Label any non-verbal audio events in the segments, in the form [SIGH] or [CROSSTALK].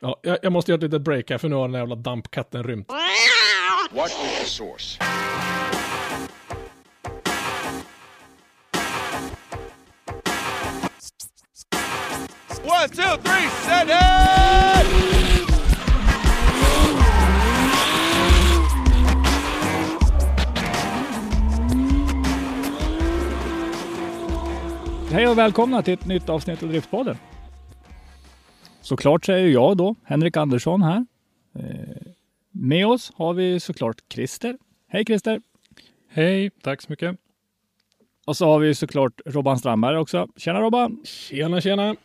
Ja, jag, jag måste göra ett litet break här för nu har den jävla dampkatten rymt. What is the source? one, two, three, set it! Hej och välkomna till ett nytt avsnitt av Driftpodden. Såklart ju jag då, Henrik Andersson här. Eh, Med oss har vi såklart Christer. Hej Christer! Hej, tack så mycket. Och så har vi såklart Robban Strandberg också. Tjena Robban! Tjena, tjena.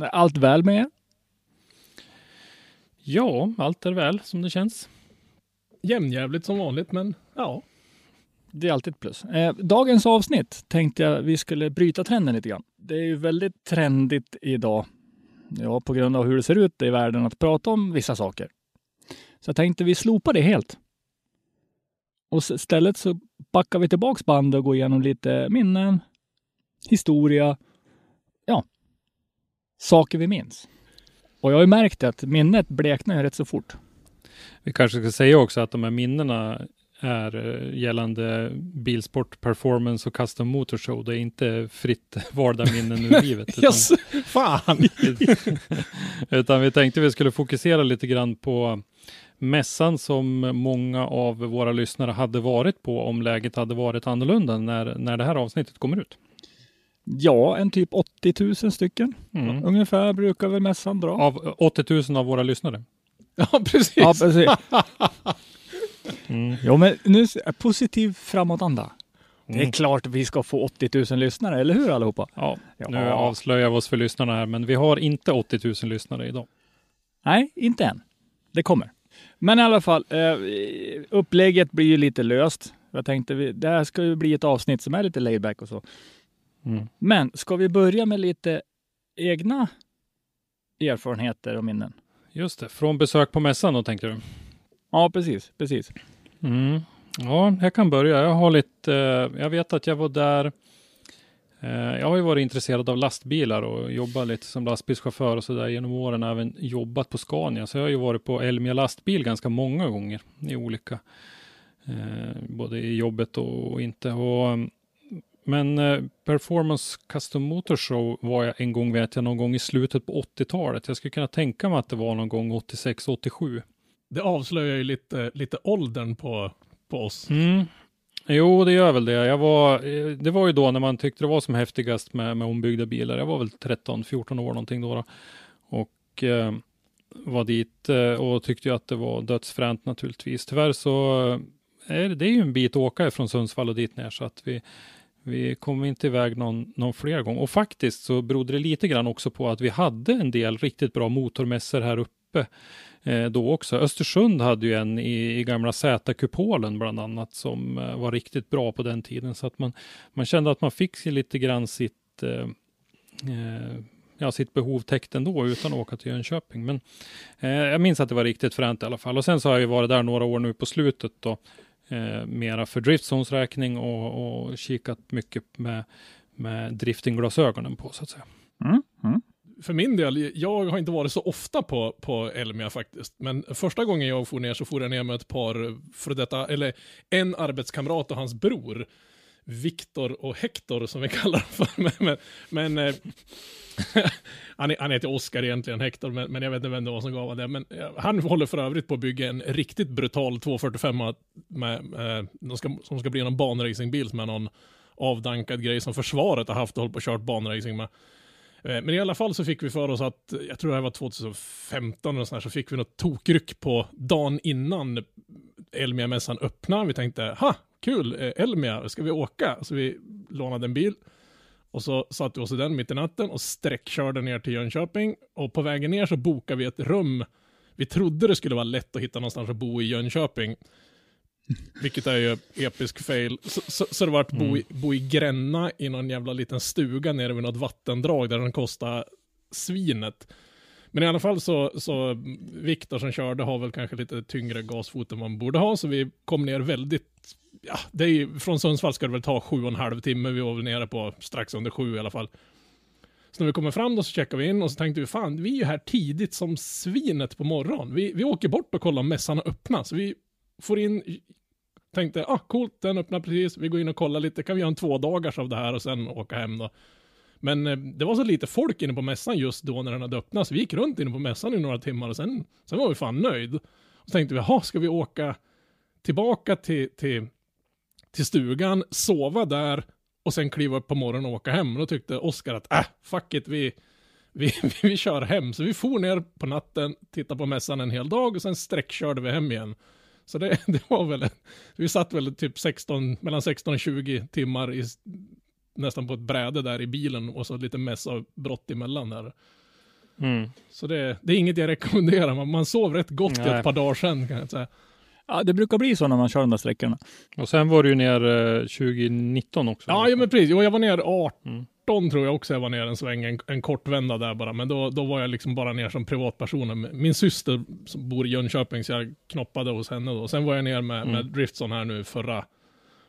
Allt väl med er? Ja, allt är väl som det känns. Jämnjävligt som vanligt, men ja. Det är alltid ett plus. Eh, dagens avsnitt tänkte jag vi skulle bryta trenden lite grann. Det är ju väldigt trendigt idag. Ja, på grund av hur det ser ut i världen att prata om vissa saker. Så jag tänkte vi slopar det helt. Och istället så backar vi tillbaks bandet och går igenom lite minnen, historia, ja, saker vi minns. Och jag har ju märkt att minnet bleknar ju rätt så fort. Vi kanske ska säga också att de här minnena är eh, gällande bilsport, performance och custom motor show. Det är inte fritt [LAUGHS] valda minnen ur [LAUGHS] livet. Utan, Yes, fan! [LAUGHS] utan vi tänkte vi skulle fokusera lite grann på mässan som många av våra lyssnare hade varit på om läget hade varit annorlunda när, när det här avsnittet kommer ut. Ja, en typ 80 000 stycken. Mm. Ungefär brukar väl mässan dra. Av 80 000 av våra lyssnare. Ja, precis. Ja, precis. Mm. Jo, men nu är positiv framåtanda. Det är Mm. klart vi ska få 80 000 lyssnare, eller hur allihopa? Ja, nu Ja. avslöjar vi oss för lyssnarna här, men vi har inte 80 000 lyssnare idag. Nej, inte än. Det kommer. Men i alla fall, eh, upplägget blir ju lite löst. Jag tänkte, det här ska ju bli ett avsnitt som är lite laid back och så. Mm. Men ska vi börja med lite egna erfarenheter och minnen? Just det, från besök på mässan då tänkte du? Ja, precis, precis. Mm. Ja, jag kan börja. Jag har lite, eh, jag vet att jag var där. Eh, jag har ju varit intresserad av lastbilar och jobbat lite som lastbilschaufför och så där genom åren. Även jobbat på Scania, så jag har ju varit på Elmia lastbil ganska många gånger i olika, eh, både i jobbet och, och inte. Och, men eh, Performance Custom Motor Show var jag en gång, vet jag, någon gång i slutet på 80-talet. Jag skulle kunna tänka mig att det var någon gång 86-87. Det avslöjar ju lite, lite åldern på, på oss. Mm. Jo, det gör väl det. Jag var, eh, det var ju då när man tyckte det var som häftigast med, med ombyggda bilar. Jag var väl 13-14 år någonting då. då. Och eh, var dit eh, och tyckte ju att det var dödsfränt naturligtvis. Tyvärr så eh, är det, det är ju en bit att åka från Sundsvall och dit ner så att vi, vi kom inte iväg någon, någon fler gång. Och faktiskt så berodde det lite grann också på att vi hade en del riktigt bra motormässor här uppe eh, då också. Östersund hade ju en i, i gamla Z-kupolen bland annat som eh, var riktigt bra på den tiden så att man, man kände att man fick sig lite grann sitt eh, eh, ja, sitt behov täckt ändå utan att åka till Jönköping. Men eh, jag minns att det var riktigt fränt i alla fall. Och sen så har jag ju varit där några år nu på slutet då. Eh, mera för driftzons räkning och, och kikat mycket med, med driftingglasögonen på så att säga. Mm. Mm. För min del, jag har inte varit så ofta på, på Elmia faktiskt. Men första gången jag for ner så for jag ner med ett par för detta, eller en arbetskamrat och hans bror. Viktor och Hector som vi [LAUGHS] kallar dem för. Men, men, men eh, [LAUGHS] han, är- han heter Oskar egentligen, Hector, men, men jag vet inte vem det var som gav honom det. Men eh, han håller för övrigt på att bygga en riktigt brutal 245 med, eh, ska, som ska bli någon banracingbil som är någon avdankad grej som försvaret har haft och hållit på och kört banracing med. Eh, men i alla fall så fick vi för oss att, jag tror det här var 2015 eller sådär, så fick vi något tokryck på dagen innan Elmia-mässan öppnade. Vi tänkte, ha, kul, eh, Elmia, ska vi åka? Så vi lånade en bil. Och så satte vi oss i den mitt i natten och sträckkörde ner till Jönköping. Och på vägen ner så bokade vi ett rum. Vi trodde det skulle vara lätt att hitta någonstans att bo i Jönköping. Vilket är ju episk fail. Så, så, så det vart bo, i, bo i Gränna i någon jävla liten stuga nere vid något vattendrag där den kostade svinet. Men i alla fall så, så Viktor som körde har väl kanske lite tyngre gasfot än man borde ha, så vi kom ner väldigt, ja, det är ju, från Sundsvall ska det väl ta sju och en halv timme, vi var väl nere på strax under sju i alla fall. Så när vi kommer fram då så checkar vi in och så tänkte vi, fan, vi är ju här tidigt som svinet på morgonen. Vi, vi åker bort och kollar om mässan har öppnat, så vi får in, tänkte, ah, coolt, den öppnar precis, vi går in och kollar lite, kan vi göra en två dagars av det här och sen åka hem då. Men eh, det var så lite folk inne på mässan just då när den hade öppnat, så vi gick runt inne på mässan i några timmar och sen, sen var vi fan nöjd. Och så tänkte vi, jaha, ska vi åka tillbaka till, till, till stugan, sova där och sen kliva upp på morgonen och åka hem. Då tyckte Oskar att, äh, fuck it, vi, vi, vi, [LAUGHS] vi kör hem. Så vi for ner på natten, tittade på mässan en hel dag och sen sträckkörde vi hem igen. Så det, [LAUGHS] det var väl, vi satt väl typ 16, mellan 16 och 20 timmar i, nästan på ett bräde där i bilen och så lite mässavbrott emellan där. Mm. Så det, det är inget jag rekommenderar, man, man sov rätt gott i Nej. ett par dagar sedan kan jag säga. Ja, det brukar bli så när man kör de där sträckorna. Och sen var du ju ner eh, 2019 också. Ja, ja men precis. Jo, jag var ner 18 tror jag också jag var ner en sväng, en, en kort vända där bara. Men då, då var jag liksom bara ner som privatperson. Min syster som bor i Jönköping så jag knoppade hos henne då. Sen var jag ner med, med Driftson här nu förra,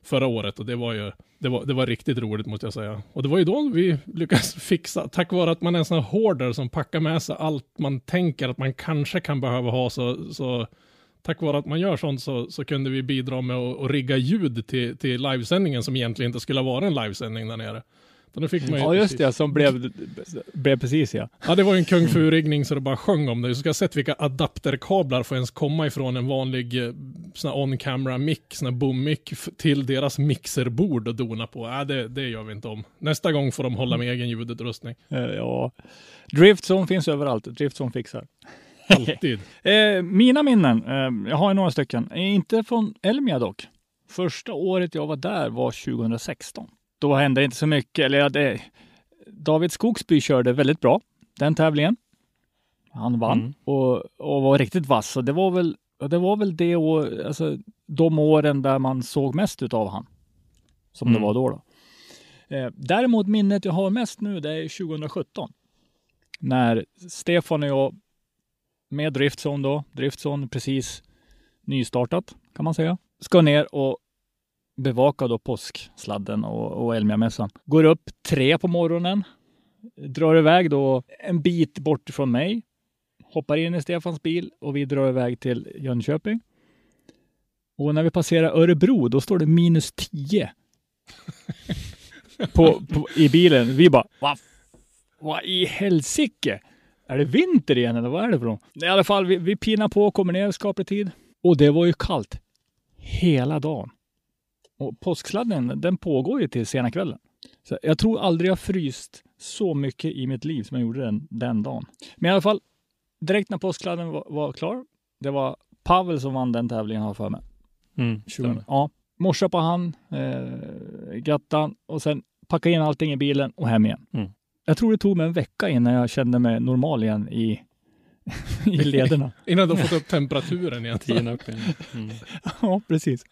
förra året och det var ju det var, det var riktigt roligt måste jag säga. Och det var ju då vi lyckades [LAUGHS] fixa, tack vare att man är en sån här hoarder som packar med sig allt man tänker att man kanske kan behöva ha så, så tack vare att man gör sånt så, så kunde vi bidra med att, att rigga ljud till, till livesändningen som egentligen inte skulle vara en livesändning där nere. Då fick man Ja, just det, som blev, blev precis ja. Ja, det var ju en kung fu-riggning så det bara sjöng om det. Så ska jag sett vilka adapterkablar får ens komma ifrån en vanlig eh, sån här on-camera mic, sån här boom-mic f- till deras mixerbord och dona på. Nej, det, det gör vi inte om. Nästa gång får de hålla med egen ljudutrustning. Eh, ja. Driftzone finns överallt. Driftzone fixar. Alltid. [LAUGHS] Eh, mina minnen, eh, jag har ju några stycken. Inte från Elmia dock. Första året jag var där var 2016. Då hände inte så mycket. Eller ja, det, David Skogsby körde väldigt bra den tävlingen. Han vann Mm. och, och var riktigt vass. Och det var väl det, var väl det år, alltså, de åren där man såg mest utav han. Som Mm. det var då. då. Eh, däremot minnet jag har mest nu, det är 2017. När Stefan och jag med Driftzone då, Driftzone precis nystartat kan man säga, ska ner och bevaka då påsksladden och, och Elmia-mässan. Går upp tre på morgonen, drar iväg då en bit bort från mig, hoppar in i Stefans bil och vi drar iväg till Jönköping. Och när vi passerar Örebro, då står det minus 10 [LAUGHS] på, på, i bilen. Vi bara, vad vad i helsike? Är det vinter igen eller vad är det för något? I alla fall, vi, vi pinar på kommer ner skaplig tid. Och det var ju kallt hela dagen. Och påsksladden, den pågår ju till sena kvällen. Så jag tror aldrig jag fryst så mycket i mitt liv som jag gjorde den, den dagen. Men i alla fall, direkt när påsksladden var, var klar, det var Pavel som vann den tävlingen har jag för mig. Mm, 20. Ja, morsa på han, eh, gattan och sen packa in allting i bilen och hem igen. Mm. Jag tror det tog mig en vecka innan jag kände mig normal igen i, [LAUGHS] i lederna. [LAUGHS] Innan du fått upp temperaturen igen. Tina upp igen. Mm. ja, precis.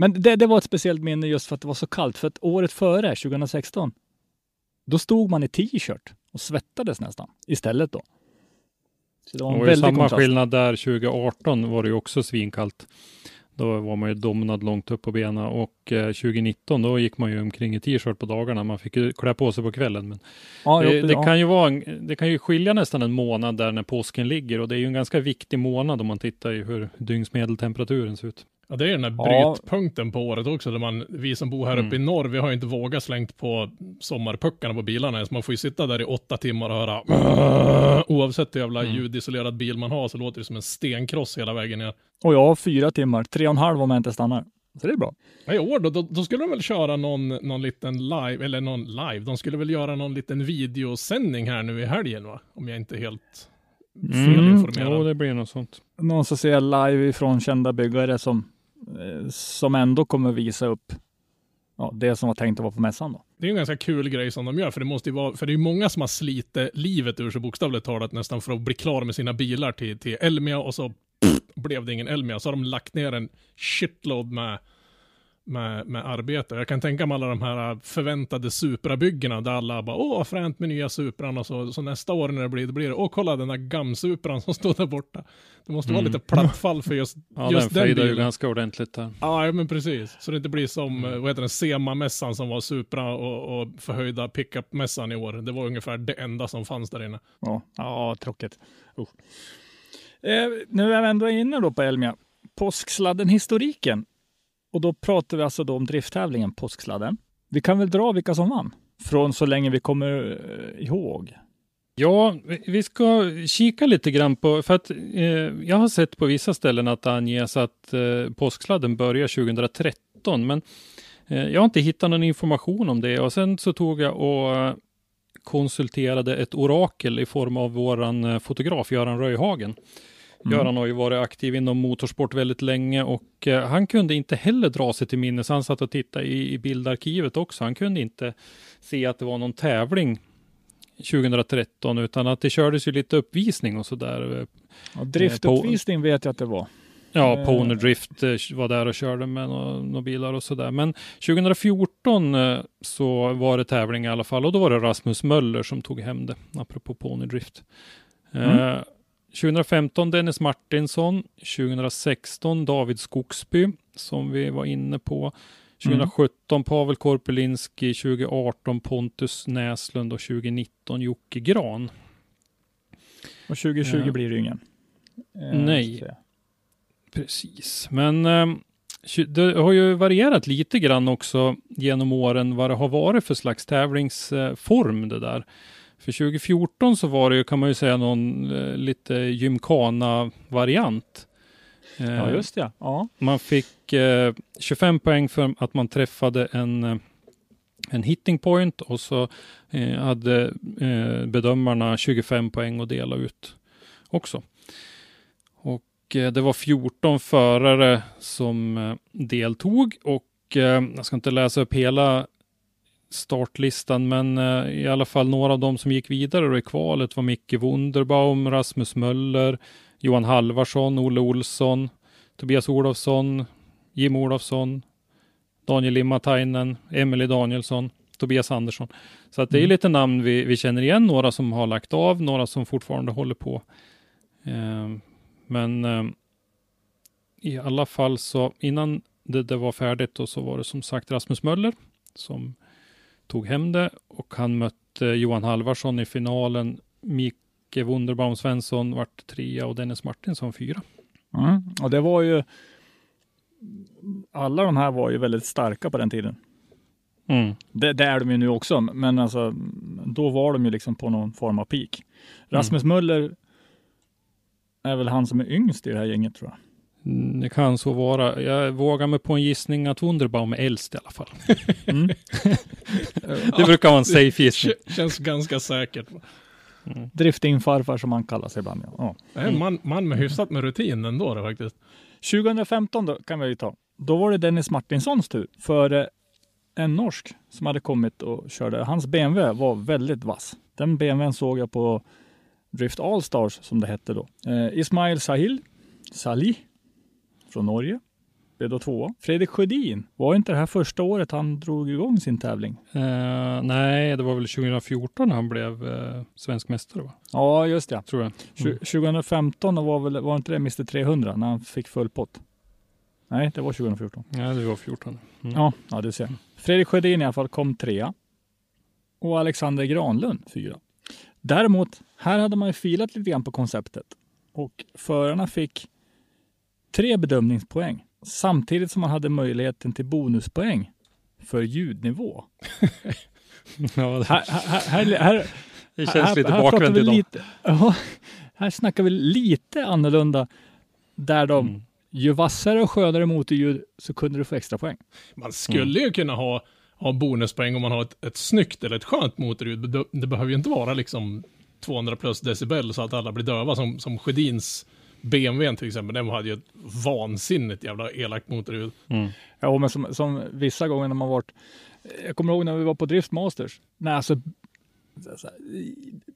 Men det, det var ett speciellt minne just för att det var så kallt. För att året före, 2016, då stod man i t-shirt och svettades nästan istället då. Så det var Det en var ju väldig samma kontrast. skillnad där 2018 var det ju också svinkallt. Då var man ju domnad långt upp på benen och eh, 2019 då gick man ju omkring i t-shirt på dagarna. Man fick ju klä på sig på kvällen. Men Ja, det, det, ja. kan ju vara en, det kan ju skilja nästan en månad där när påsken ligger och det är ju en ganska viktig månad om man tittar i hur dygnsmedeltemperaturen ser ut. Ja, det är den här Ja. brytpunkten på året också, där man, vi som bor här uppe i norr, vi har ju inte vågat slängt på sommarpuckarna på bilarna ens. Man får ju sitta där i åtta timmar och höra [SNIFFS] oavsett hur jävla ljudisolerad bil man har så låter det som en stenkross hela vägen ner. Och jag har fyra timmar, tre och en halv om jag inte stannar. Så det är bra. Ja, I år då, då, då skulle de väl köra någon, någon liten live, eller någon live, de skulle väl göra någon liten videosändning här nu i helgen va? Om jag inte helt fel informerad. Mm. Jo, det blir något sånt. Någon som ser live ifrån kända byggare som, Eh, som ändå kommer visa upp ja, det som var tänkt att vara på mässan. Då. Det är en ganska kul grej som de gör, för det måste ju vara, för det är många som har slitit livet ur sig bokstavligt talat nästan för att bli klar med sina bilar till, till Elmia och så pff, blev det ingen Elmia. Så har de lagt ner en shitload med, med, med arbete. Jag kan tänka mig alla de här förväntade Supra-byggena där alla bara åh fränt med nya Supran och så, så nästa år när det blir, då blir det åh kolla den där GAM-Supran som står där borta. Det måste vara lite platt fall för just, Mm. Ja, just den den fejdar ju bilen. ganska ordentligt där. Ja, ja, men precis. Så det inte blir som, eh, vad heter den, SEMA-mässan som var Supra och, och förhöjda pickup-mässan i år. Det var ungefär det enda som fanns där inne. Ja, ja tråkigt. Usch. Eh, nu är vi ändå inne då på Elmia. Påsksladden-historiken. Och då pratar vi alltså då om drifttävlingen Påsksladden. Vi kan väl dra vilka som vann? Från så länge vi kommer eh, ihåg. Ja, vi- ska kika lite grann på, för att eh, jag har sett på vissa ställen att det anges att eh, påsksladden börjar 2013, men eh, jag har inte hittat någon information om det. Och sen så tog jag och eh, konsulterade ett orakel i form av våran eh, fotograf Göran Röjhagen. Göran har ju varit aktiv inom motorsport väldigt länge och eh, han kunde inte heller dra sig till minnes. Han satt och tittade i, i bildarkivet också. Han kunde inte se att det var någon tävling 2013 utan att det kördes ju lite uppvisning och sådär. Ja, driftuppvisning vet jag att det var. Ja, Eh. Pony Drift eh, var där och körde med några, bilar och sådär. Men 2014 eh, så var det tävling i alla fall och då var det Rasmus Möller som tog hem det, apropå Pony Drift. Eh, 2015 Dennis Martinsson, 2016 David Skogsby som vi var inne på. 2017 Pavel Korpelinski, 2018 Pontus Näslund och 2019 Jocke Gran. Och 2020 Ja. blir det ju ingen. Eh, Nej. Precis, men eh, det har ju varierat lite grann också genom åren vad det har varit för slags tävlingsform det där. För 2014 så var det ju, kan man ju säga, någon eh, lite gymkana-variant. Eh, Ja, just det. Ja. Man fick eh, 25 poäng för att man träffade en, eh, en hitting point och så eh, hade eh, bedömarna 25 poäng att dela ut också. Och eh, det var 14 förare som eh, deltog och eh, jag ska inte läsa upp hela startlistan, men eh, i alla fall några av dem som gick vidare i kvalet var Micke Wunderbaum, Rasmus Möller, Johan Halvarsson, Olle Olsson, Tobias Olofsson, Jim Olofsson, Daniel Limatainen, Emily Danielsson, Tobias Andersson. Så att det är lite namn vi, vi känner igen, några som har lagt av, några som fortfarande håller på. Eh, men eh, i alla fall så innan det, det var färdigt då så var det som sagt Rasmus Möller som tog hem det och han mötte Johan Halvarsson i finalen. Micke Wunderbaum Svensson vart trea och Dennis Martinsson fyra. Mm. Och det var ju alla de här var ju väldigt starka på den tiden. Mm. Det, det är de ju nu också, men alltså då var de ju liksom på någon form av peak. Rasmus Möller är väl han som är yngst i det här gänget tror jag. Mm, Det kan så vara. Jag vågar mig på en gissning att Wunderbaum är äldst i alla fall. Mm. [LAUGHS] det brukar vara en safe gissning. Känns ganska säkert. Drifting-farfar som han kallas ibland. Ja. Ja. Det är en man, man med hyfsat med rutin ändå då, faktiskt. 2015 då, kan vi ju ta. Då var det Dennis Martinssons tur för eh, en norsk som hade kommit och körde. Hans BMW var väldigt vass. Den BMWn såg jag på Drift Allstars som det hette då. Eh, Ismail Sahil, Salih från Norge, blev då tvåa. Fredrik Sjödin, var inte det här första året han drog igång sin tävling? Eh, nej, det var väl 2014 han blev eh, svensk mästare, va? Ja, just det. tror jag. Tju- 2015 var, väl, var inte det Mr 300 när han fick full pott? Nej, det var 2014. Ja, det var 14. Mm. Ja, ja du ser. Fredrik Sjödin i alla fall kom trea. Och Alexander Granlund fyra. Däremot, här hade man ju filat lite grann på konceptet. Och förarna fick tre bedömningspoäng Samtidigt som man hade möjligheten till bonuspoäng för ljudnivå. [LAUGHS] Ja, det, Här, här, här, här, det känns här, lite bakvänt idag. Lite, ja, här snackar vi lite annorlunda. Där de, Mm. ju vassare och skönare motorljud så kunde du få extra poäng. Man skulle ju kunna ha, ha bonuspoäng om man har ett, ett snyggt eller ett skönt motorljud. Det, det behöver ju inte vara liksom 200 plus decibel så att alla blir döva som, som Sjödins BMW till exempel. Den hade ju ett vansinnigt jävla elakt motorljud. Ja, men som, som vissa gånger när man varit, jag kommer ihåg när vi var på Driftmasters, när alltså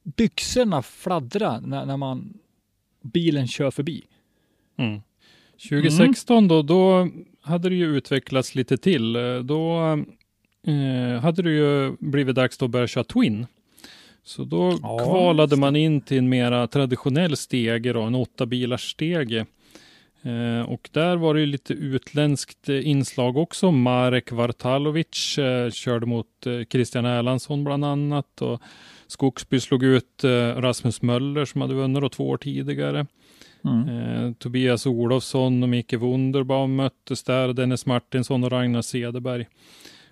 byxorna fladdrar när, när man, bilen kör förbi. Mm. 2016 då, då hade det ju utvecklats lite till. Eh, Då eh, hade det ju blivit dags då att börja köra Twin. Så då Ja, kvalade man in till en mera traditionell stege då, en åtta bilars stege. Eh, och där var det ju lite utländskt eh, inslag också. Marek Vartalovic eh, körde mot eh, Christian Erlandsson bland annat. Och Skogsby slog ut eh, Rasmus Möller som hade vunnit då två år tidigare. Eh, Tobias Olofsson och Micke Wunderbaum möttes där, Dennis Martinsson och Ragnar Cederberg.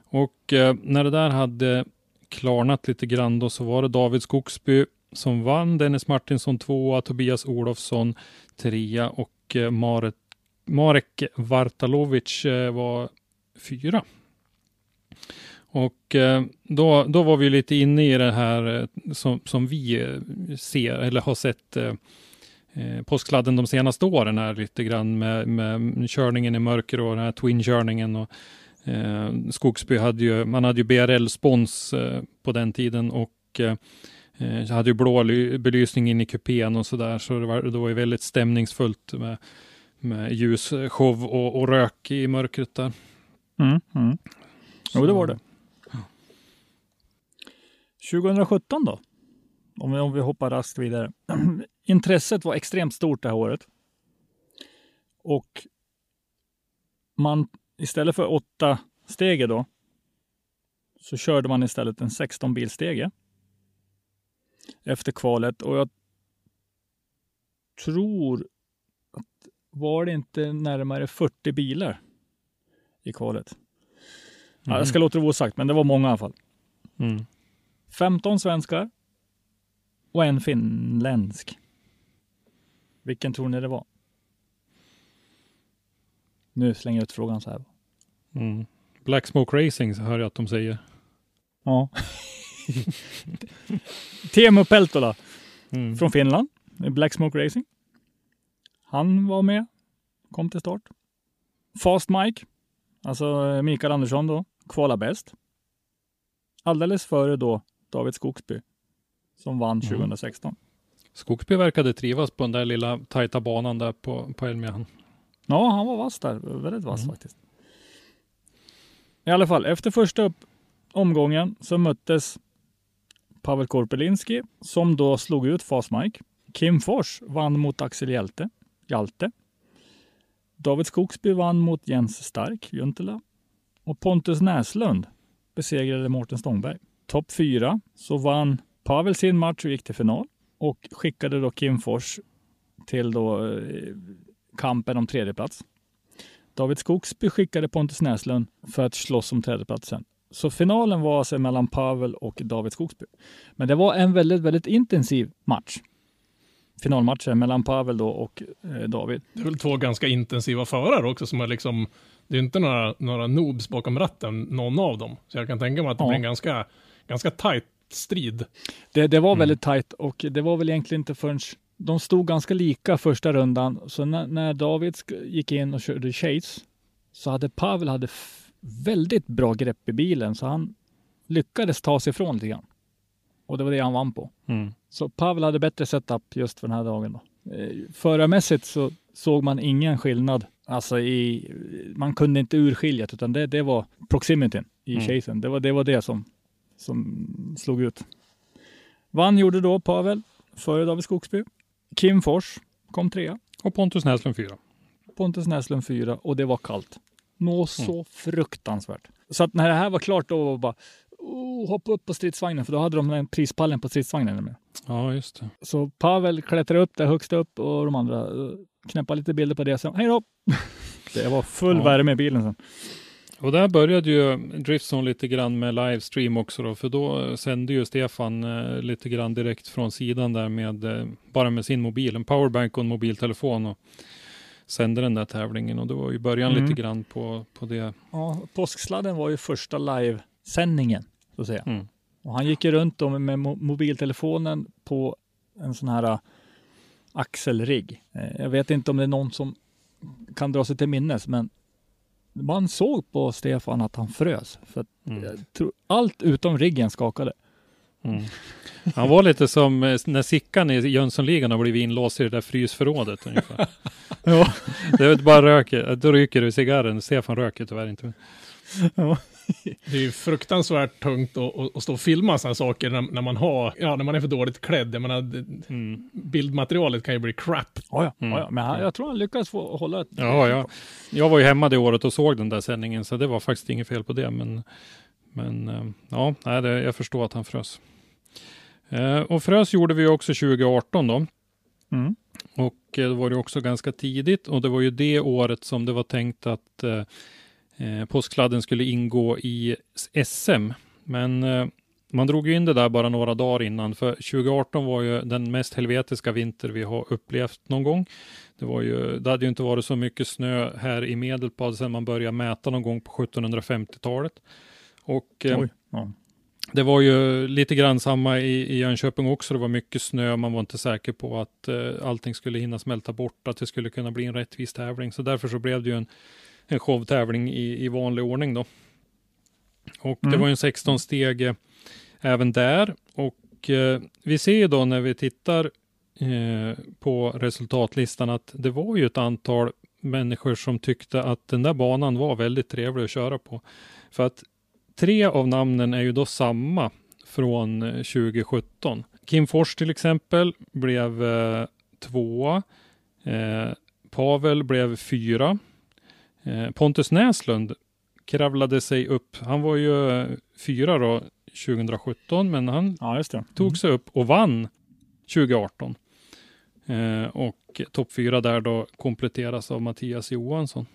Och när det där hade klarnat lite grann då så var det David Skogsby som vann, Dennis Martinsson tvåa, Tobias Olofsson trea och eh, Maret, Marek, Vartalovic eh, var fyra. Och eh, då, då var vi lite inne i det här som, som vi ser eller har sett eh, påskladden de senaste åren här lite grann med, med körningen i mörker och den här twin-körningen. Och, eh, Skogsby hade ju, man hade ju BRL-spons eh, på den tiden och eh, eh, hade ju blå ly- belysning in i kupén och sådär. Så det var, det var ju väldigt stämningsfullt med, med ljusshow och, och rök i mörkret där. Mm, mm. Jo, det var det. 2017 då? Om vi, om vi hoppar raskt vidare. [CLEARS THROAT] Intresset var extremt stort det här året. Och man istället för åtta stege då så körde man istället en 16 bilstege efter kvalet och jag tror att var det inte närmare 40 bilar i kvalet. Ja, jag ska låta det vara osagt, men det var många i alla fall. Mm. 15 svenskar och en finländsk. Vilken tror ni det var? Nu slänger jag ut frågan så här. Mm. Black Smoke Racing hör jag att de säger. Ja. [LAUGHS] Teemu Peltola Mm. från Finland, Black Smoke Racing. Han var med, kom till start. Fast Mike, alltså eh, Mikael Andersson då, kvala bäst. Alldeles före då David Skogsby som vann 2016. Skogsby verkade trivas på den där lilla tajta banan där på, på Elmia. Ja, han var vass där. Väldigt vass faktiskt. I alla fall, efter första upp omgången så möttes Pavel Korpelinski som då slog ut Fast Mike. Kim Fors vann mot Axel Hjälte. Hjalte. David Skogsby vann mot Jens Stark, Juntela. Och Pontus Näslund besegrade Mårten Stångberg. Topp fyra så vann Pavel sin match och gick till final och skickade då Kim Fors till då eh, kampen om tredjeplats. David Skogsby skickade Pontus Näslund för att slåss om tredjeplatsen. Så finalen var alltså mellan Pavel och David Skogsby. Men det var en väldigt, väldigt intensiv match. Finalmatchen mellan Pavel då och eh, David. Det är väl två ganska intensiva förare också som är liksom, det är inte några, några noobs bakom ratten, någon av dem. Så jag kan tänka mig att det Ja. blir en ganska, ganska tight strid. Det, det var väldigt tajt och det var väl egentligen inte förrän de stod ganska lika första rundan. Så när, när David gick in och körde chase så hade Pavel hade väldigt bra grepp i bilen så han lyckades ta sig ifrån lite grann. Och det var det han vann på. Mm. Så Pavel hade bättre setup just för den här dagen. Då. Eh, Förarmässigt så såg man ingen skillnad. Alltså i, man kunde inte urskilja utan det, det var proximityn i Mm. chasen. Det var det, var det som, som slog ut. Vann gjorde då Pavel före David Skogsby. Kim Fors kom trea. Och Pontus Näslund fyra. Pontus Näslund fyra och det var kallt. Nå så fruktansvärt. Så att när det här var klart då var det bara oh, hoppa upp på stridsvagnen för då hade de den prispallen på stridsvagnen. nämligen. Ja, just det. Så Pavel klättrade upp där högst upp och de andra uh, knäppade lite bilder på det. Så hej då! [LAUGHS] Jag var full Ja. värme i bilen sen. Och där började ju Driftzone lite grann med livestream också då, för då sände ju Stefan eh, lite grann direkt från sidan där med eh, bara med sin mobil, en powerbank och en mobiltelefon och sände den där tävlingen och det var ju början Mm. lite grann på, på det. Ja, påsksladden var ju första livesändningen, så att säga. Mm. Och han gick ju runt då med mo- mobiltelefonen på en sån här uh, axelrigg. Eh, Jag vet inte om det är någon som kan dra sig till minnes, men man såg på Stefan att han frös. För Mm. tror, allt utom riggen skakade. Mm. Han var lite som eh, när Sickan i Jönssonligan har blivit inlåst i det där frysförrådet ungefär. [LAUGHS] Ja. Det är bara röker, då ryker i cigarren. Stefan röker tyvärr inte. [LAUGHS] Det är ju fruktansvärt tungt att, stå och filma sådana saker när, när man har, ja, när man är för dåligt klädd. Jag menar, Mm. bildmaterialet kan ju bli crap. Ja, ja. Mm. ja, ja. Men han, jag tror han lyckades få hålla ett... Ja, ja. Jag var ju hemma det året och såg den där sändningen, så det var faktiskt inget fel på det. Men, men eh, ja, nej, det, jag förstår att han frös. Eh, och frös gjorde vi också 2018 då. Mm. Och eh, det var ju också ganska tidigt och det var ju det året som det var tänkt att eh, eh, påskkladden skulle ingå i SM. Men eh, man drog ju in det där bara några dagar innan, för 2018 var ju den mest helvetiska vinter vi har upplevt någon gång. Det, var ju, det hade ju inte varit så mycket snö här i Medelpad sedan man började mäta någon gång på 1750-talet. Och eh, Oj. Ja. det var ju lite grann samma i, i Jönköping också. Det var mycket snö. Man var inte säker på att eh, allting skulle hinna smälta bort, att det skulle kunna bli en rättvis tävling. Så därför så blev det ju en, en showtävling i, i vanlig ordning då. Och det Mm. var ju en 16 steg eh, även där. Och eh, vi ser ju då när vi tittar eh, på resultatlistan att det var ju ett antal människor som tyckte att den där banan var väldigt trevlig att köra på. För att tre av namnen är ju då samma från eh, 2017. Kim Fors till exempel blev eh, tvåa. Eh, Pavel blev fyra. Eh, Pontus Näslund kravlade sig upp. Han var ju eh, fyra då 2017, men han ja, tog sig upp och vann 2018. Eh, och topp fyra där då kompletteras av Mattias Johansson.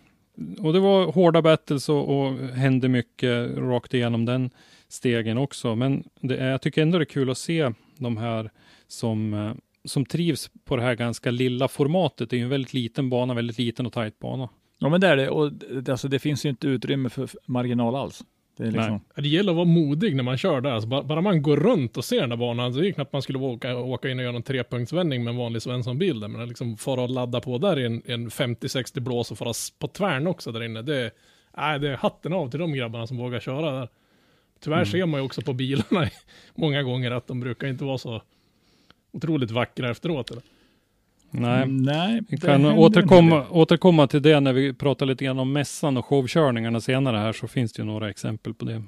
Och det var hårda battles och, och hände mycket rakt igenom den stegen också. Men det är, jag tycker ändå det är kul att se de här som, som trivs på det här ganska lilla formatet. Det är ju en väldigt liten bana, väldigt liten och tajt bana. Ja, men det är det. Och det, alltså, det finns ju inte utrymme för marginal alls. Det är liksom... Det gäller att vara modig när man kör där. Alltså bara, bara man går runt och ser den där banan, så är det knappt man skulle åka, åka in och göra en trepunktsvändning med en vanlig Svensson-bil. Men liksom fara och ladda på där i en, en 50-60 blås och fara på tvärn också där inne. Det, nej, det är hatten av till de grabbarna som vågar köra där. Tyvärr ser man ju också på bilarna [LAUGHS] många gånger att de brukar inte vara så otroligt vackra efteråt. Eller? Nej. Nej, Vi det kan återkomma, återkomma till det när vi pratar lite grann om mässan och showkörningarna senare här så finns det ju några exempel på det.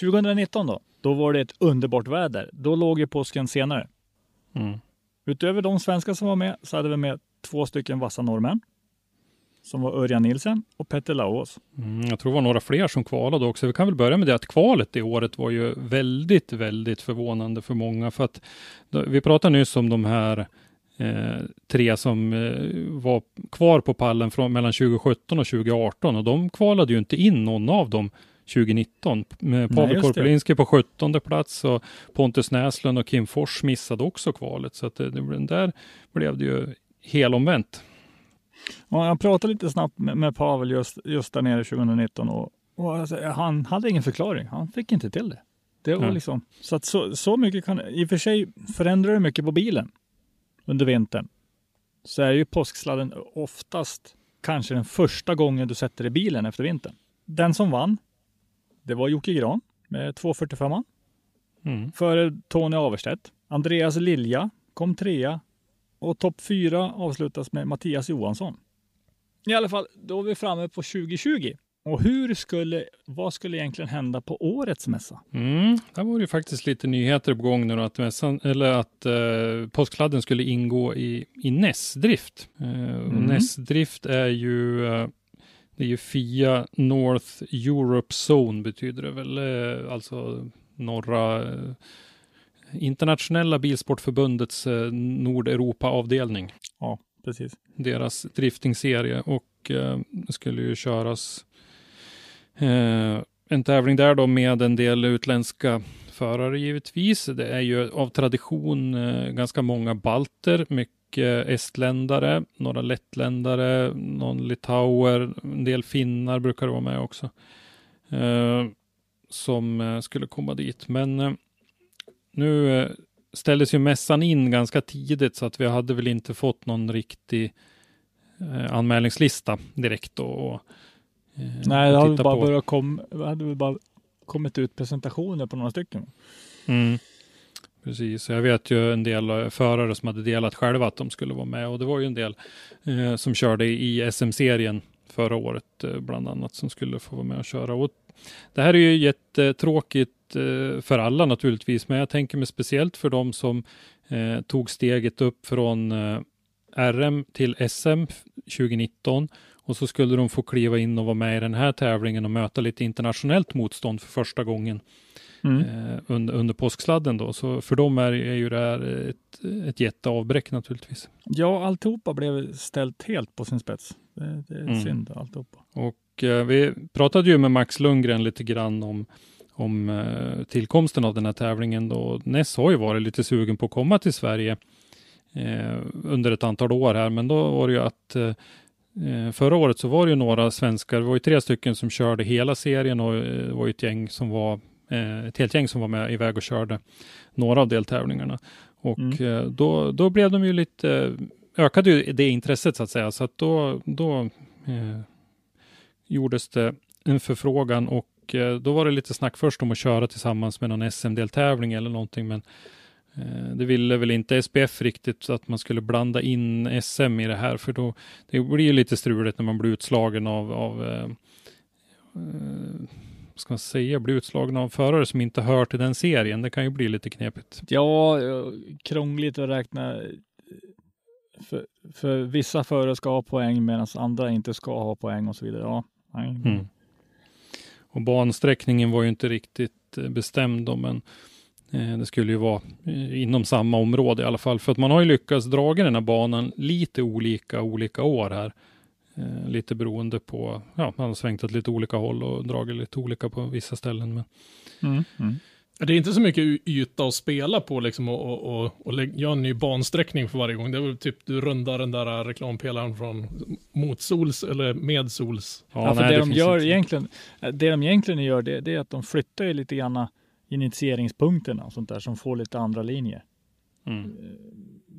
2019 då, då var det ett underbart väder. Då låg ju påsken senare. Mm. Utöver de svenskar som var med så hade vi med två stycken vassa norrmän. Som var Örjan Nilsen och Petter Laos. Mm, jag tror det var några fler som kvalade också. Vi kan väl börja med det att kvalet i året var ju väldigt, väldigt förvånande för många. För att vi pratade nyss om de här eh, tre som eh, var kvar på pallen från mellan 2017 och 2018 och de kvalade ju inte in någon av dem 2019. Med Pavel. Korpelinski på 17 plats och Pontus Näslund och Kim Fors missade också kvalet. Så att det, det, där blev det ju helomvänt. Och jag pratade lite snabbt med, med Pavel just, just där nere 2019 och, och alltså, han hade ingen förklaring. Han fick inte till det. Det var Nej. liksom, så, att så, så mycket kan, i och för sig förändrar det mycket på bilen under vintern. Så är ju påsksladden oftast kanske den första gången du sätter i bilen efter vintern. Den som vann, det var Jocke Gran med 245 Mm. före Tony Averstedt. Andreas Lilja kom trea och topp fyra avslutas med Mattias Johansson. I alla fall, då är vi framme på 2020. Och hur skulle, vad skulle egentligen hända på årets mässa? Mm, där var det ju faktiskt lite nyheter på gång nu att, mässan, eller att eh, påskkladden skulle ingå i, i NES-drift. Eh, Mm. NES-drift är ju, eh, det är ju FIA North Europe Zone betyder det väl, eh, alltså norra eh, internationella bilsportförbundets eh, Nordeuropa-avdelning Ja, precis. deras driftingserie. Och eh, skulle ju köras eh, en tävling där då med en del utländska förare givetvis. Det är ju av tradition eh, ganska många balter, mycket estländare, några lettländare, någon litauer, en del finnar brukar det vara med också. Eh, som eh, skulle komma dit. Men eh, nu eh, ställdes ju mässan in ganska tidigt så att vi hade väl inte fått någon riktig eh, anmälningslista direkt. Då, och, eh, Nej, det hade bara börjat kom, hade bara kommit ut presentationer på några stycken. Mm. Precis, jag vet ju en del eh, förare som hade delat själva att de skulle vara med och det var ju en del eh, som körde i SM-serien förra året eh, bland annat som skulle få vara med och köra. Och det här är ju jättetråkigt eh, för alla naturligtvis, men jag tänker mig speciellt för de som eh, tog steget upp från eh, RM till SM 2019 och så skulle de få kliva in och vara med i den här tävlingen och möta lite internationellt motstånd för första gången Mm. eh, under, under påsksladden då. Så för dem är, är ju det här ett, ett jätteavbräck naturligtvis. Ja, alltihopa blev ställt helt på sin spets. Det, det är Mm. synd alltihopa. Och eh, vi pratade ju med Max Lundgren lite grann om, om eh, tillkomsten av den här tävlingen då. Ness har ju varit lite sugen på att komma till Sverige eh, under ett antal år här, men då var det ju att eh, Förra året så var det ju några svenskar, det var ju tre stycken som körde hela serien och eh, det var ju ett gäng som var eh, ett helt gäng som var med iväg och körde några av deltävlingarna. Och Mm. eh, då, då blev de ju lite, ökade ju det intresset så att säga, så att då, då eh, gjordes det en förfrågan och eh, då var det lite snack först om att köra tillsammans med någon SM-deltävling eller någonting, men eh, det ville väl inte SPF riktigt att man skulle blanda in SM i det här, för då det blir ju lite struligt när man blir utslagen av, av eh, eh, vad ska man säga, blir utslagen av förare som inte hör till den serien. Det kan ju bli lite knepigt. Ja, eh, krångligt att räkna. För, för vissa förare ska ha poäng medan andra inte ska ha poäng och så vidare. Ja. Mm. Och bansträckningen var ju inte riktigt eh, bestämd då, men eh, det skulle ju vara eh, inom samma område i alla fall. För att man har ju lyckats dra den här banan lite olika olika år här. Eh, lite beroende på, ja, man har svängt åt lite olika håll och dragit lite olika på vissa ställen. Men Mm. Mm. Det är inte så mycket yta att spela på liksom och, och, och, och göra en ny bansträckning för varje gång. Det är väl typ du rundar den där reklampelaren från motsols eller medsols. Ja, för nej, det, de finns gör inte. egentligen, det de egentligen gör, det, det är att de flyttar ju lite grann initieringspunkterna och sånt där som får lite andra linjer. Mm.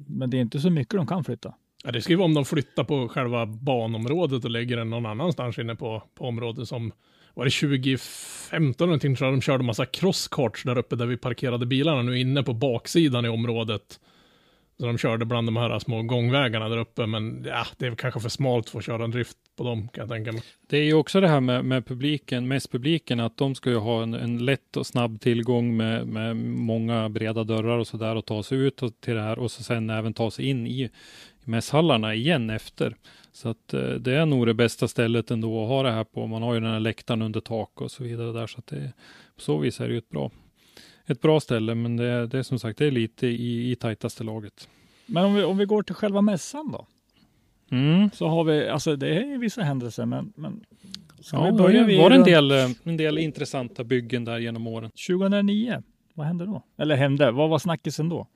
Men det är inte så mycket de kan flytta. Ja, det ska ju vara om de flyttar på själva banområdet och lägger den någon annanstans inne på, på området som var det 2015 någonting tror jag de körde massa crosskarts där uppe där vi parkerade bilarna nu inne på baksidan i området. Så de körde bland de här små gångvägarna där uppe men ja, det är kanske för smalt för att köra en drift på dem kan jag tänka mig. Det är ju också det här med, med publiken, mest publiken, att de ska ju ha en, en lätt och snabb tillgång med, med många breda dörrar och så där och ta sig ut och, till det här och så sen även ta sig in i, mässhallarna igen efter. Så att eh, det är nog det bästa stället ändå att ha det här på. Man har ju den här läktaren under tak och så vidare där så att det, på så vis är det ju ett bra, ett bra ställe. Men det, är- det är som sagt, det är lite i, i tajtaste laget. Men om vi, om vi går till själva mässan då? Mm. Så har vi, alltså det är vissa händelser, men, men Ja, vi det börja var vid en del, en del intressanta byggen där genom åren. 2009. Vad hände då? Eller hände? Vad var snackisen då?